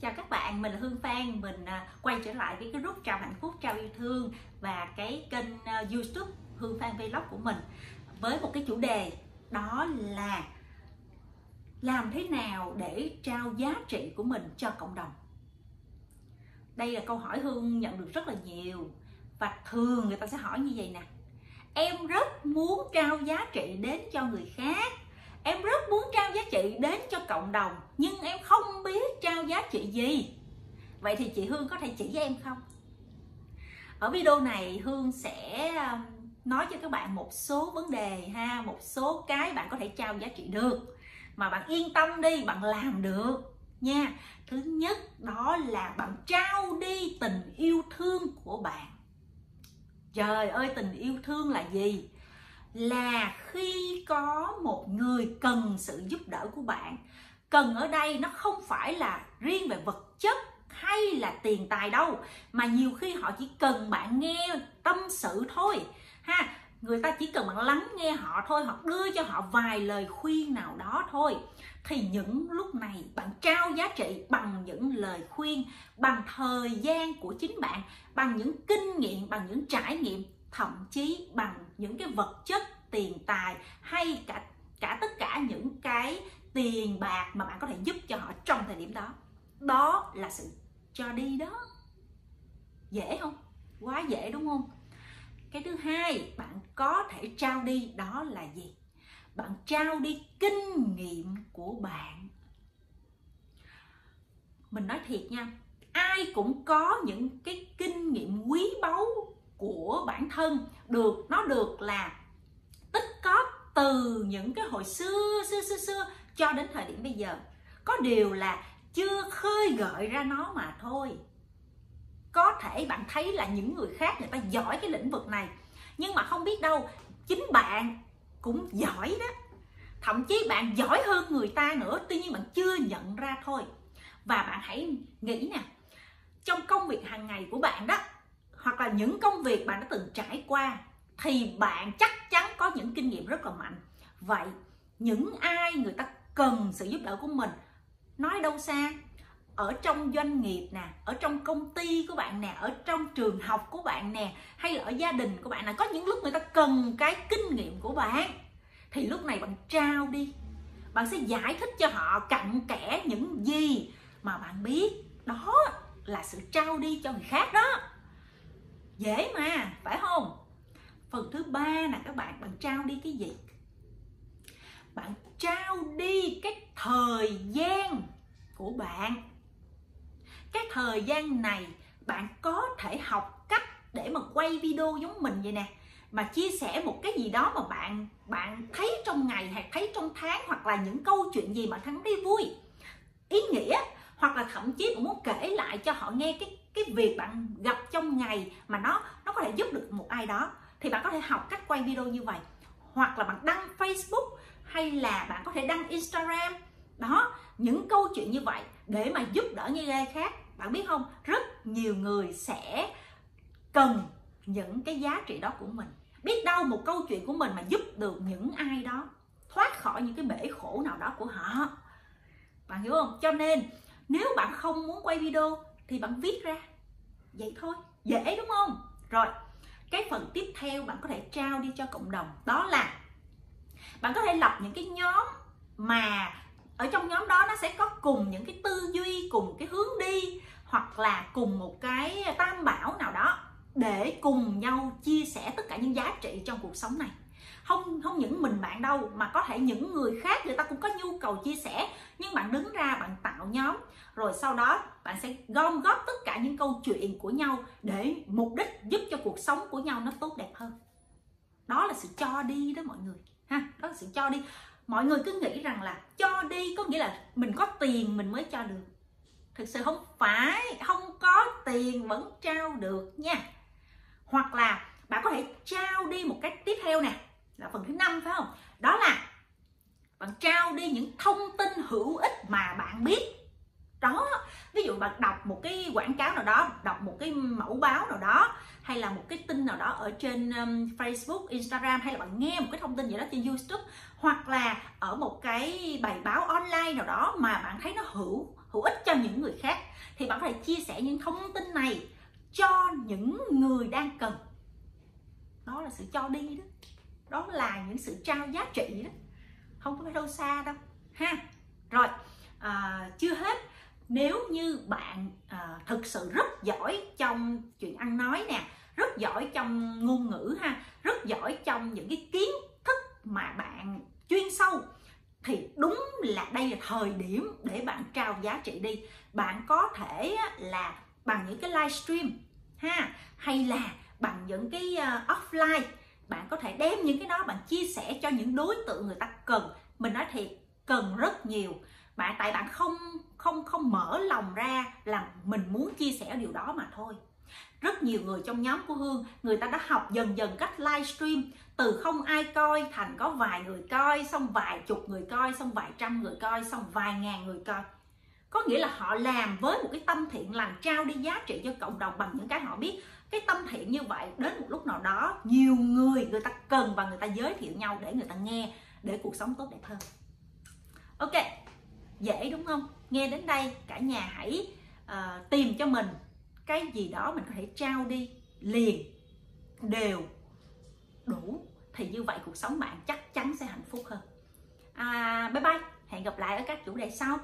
Chào các bạn, mình là Hương Phan, mình à, quay trở lại với cái group trao hạnh phúc, trao yêu thương và cái kênh à, YouTube Hương Phan Vlog của mình với một cái chủ đề đó là làm thế nào để trao giá trị của mình cho cộng đồng. Đây là câu hỏi Hương nhận được rất là nhiều và thường người ta sẽ hỏi như vậy nè. Em rất muốn trao giá trị đến cho người khác em rất muốn trao giá trị đến cho cộng đồng, nhưng em không biết trao giá trị gì. Vậy thì chị hương có thể chỉ với em không? Ở video này, hương sẽ um, nói cho các bạn một số vấn đề ha, một số cái bạn có thể trao giá trị được, mà bạn yên tâm đi, bạn làm được nha. Thứ nhất, đó là bạn trao đi tình yêu thương của bạn. Trời ơi, tình yêu thương là gì? Là khi có một người cần sự giúp đỡ của bạn, cần ở đây nó không phải là riêng về vật chất hay là tiền tài đâu, mà nhiều khi họ chỉ cần bạn nghe tâm sự thôi. Ha, người ta chỉ cần bạn lắng nghe họ thôi hoặc đưa cho họ vài lời khuyên nào đó thôi. Thì những lúc này bạn trao giá trị bằng những lời khuyên, bằng thời gian của chính bạn, bằng những kinh nghiệm, bằng những trải nghiệm thậm chí bằng những cái vật chất, tiền tài hay cả cả tất cả những cái tiền bạc mà bạn có thể giúp cho họ trong thời điểm đó. Đó là sự cho đi đó. Dễ không? Quá dễ đúng không? Cái thứ hai bạn có thể trao đi đó là gì? Bạn trao đi kinh nghiệm của bạn. Mình nói thiệt nha, ai cũng có những cái kinh nghiệm quý báu bản thân được, nó được là tích có từ những cái hồi xưa xưa xưa xưa cho đến thời điểm bây giờ. Có điều là chưa khơi gợi ra nó mà thôi. Có thể bạn thấy là những người khác người ta giỏi cái lĩnh vực này, nhưng mà không biết đâu, chính bạn cũng giỏi đó. Thậm chí bạn giỏi hơn người ta nữa, tuy nhiên bạn chưa nhận ra thôi. Và bạn hãy nghĩ nè, trong công việc hàng ngày của bạn đó hoặc là những công việc bạn đã từng trải qua, thì bạn chắc chắn có những kinh nghiệm rất là mạnh. Vậy, những ai người ta cần sự giúp đỡ của mình? Nói đâu xa, ở trong doanh nghiệp nè, ở trong công ty của bạn nè, ở trong trường học của bạn nè, hay là ở gia đình của bạn nè, có những lúc người ta cần cái kinh nghiệm của bạn, thì lúc này bạn trao đi. Bạn sẽ giải thích cho họ cặn kẽ những gì mà bạn biết. Đó là sự trao đi cho người khác đó dễ mà, phải không? Phần thứ ba là các bạn bạn trao đi cái gì? Bạn trao đi cái thời gian của bạn. Cái thời gian này bạn có thể học cách để mà quay video giống mình vậy nè, mà chia sẻ một cái gì đó mà bạn bạn thấy trong ngày, hay thấy trong tháng, hoặc là những câu chuyện gì mà thắng thấy vui. Ý nghĩa thậm chí bạn muốn kể lại cho họ nghe cái cái việc bạn gặp trong ngày mà nó nó có thể giúp được một ai đó. Thì bạn có thể học cách quay video như vậy. Hoặc là bạn đăng Facebook hay là bạn có thể đăng Instagram. Đó, những câu chuyện như vậy để mà giúp đỡ như ghê khác. Bạn biết không? Rất nhiều người sẽ cần những cái giá trị đó của mình. Biết đâu một câu chuyện của mình mà giúp được những ai đó thoát khỏi những cái bể khổ nào đó của họ. Bạn hiểu không? Cho nên nếu bạn không muốn quay video thì bạn viết ra. Vậy thôi, dễ đúng không? Rồi, cái phần tiếp theo bạn có thể trao đi cho cộng đồng, đó là bạn có thể lập những cái nhóm mà ở trong nhóm đó nó sẽ có cùng những cái tư duy, cùng cái hướng đi, hoặc là cùng một cái tam bảo nào đó để cùng nhau chia sẻ tất cả những giá trị trong cuộc sống này không không những mình bạn đâu, mà có thể những người khác người ta cũng có nhu cầu chia sẻ. Nhưng bạn đứng ra, bạn tạo nhóm, rồi sau đó bạn sẽ gom góp tất cả những câu chuyện của nhau để mục đích giúp cho cuộc sống của nhau nó tốt đẹp hơn. Đó là sự cho đi đó mọi người, ha, đó là sự cho đi. Mọi người cứ nghĩ rằng là cho đi có nghĩa là mình có tiền mình mới cho được. Thực sự không phải, không có tiền vẫn trao được nha. Hoặc là bạn có thể trao đi một cách tiếp theo nè là phần thứ năm phải không? Đó là bạn trao đi những thông tin hữu ích mà bạn biết. Đó ví dụ bạn đọc một cái quảng cáo nào đó đọc một cái mẫu báo nào đó hay là một cái tin nào đó ở trên um, Facebook, Instagram hay là bạn nghe một cái thông tin gì đó trên YouTube hoặc là ở một cái bài báo online nào đó mà bạn thấy nó hữu hữu ích cho những người khác thì bạn phải chia sẻ những thông tin này cho những người đang cần. Đó là sự cho đi đó đó là những sự trao giá trị đó. Không có phải đâu xa đâu. Ha. Rồi à, chưa hết. Nếu như bạn à, thực sự rất giỏi trong chuyện ăn nói nè rất giỏi trong ngôn ngữ ha rất giỏi trong những cái kiến thức mà bạn chuyên sâu thì đúng là đây là thời điểm để bạn trao giá trị đi. Bạn có thể là bằng những cái livestream ha hay là bằng những cái uh, offline bạn có thể đem những cái đó bạn chia sẻ cho những đối tượng người ta cần. Mình nói thiệt, cần rất nhiều. Bạn tại bạn không không không mở lòng ra là mình muốn chia sẻ điều đó mà thôi. Rất nhiều người trong nhóm của hương, người ta đã học dần dần cách livestream từ không ai coi thành có vài người coi, xong vài chục người coi, xong vài trăm người coi, xong vài ngàn người coi. Có nghĩa là họ làm với một cái tâm thiện lành trao đi giá trị cho cộng đồng bằng những cái họ biết cái tâm thiện như vậy đến một lúc nào đó nhiều người người ta cần và người ta giới thiệu nhau để người ta nghe để cuộc sống tốt đẹp hơn. Ok dễ đúng không? Nghe đến đây cả nhà hãy uh, tìm cho mình cái gì đó mình có thể trao đi liền đều đủ. Thì như vậy cuộc sống bạn chắc chắn sẽ hạnh phúc hơn. À, bye bye. Hẹn gặp lại ở các chủ đề sau.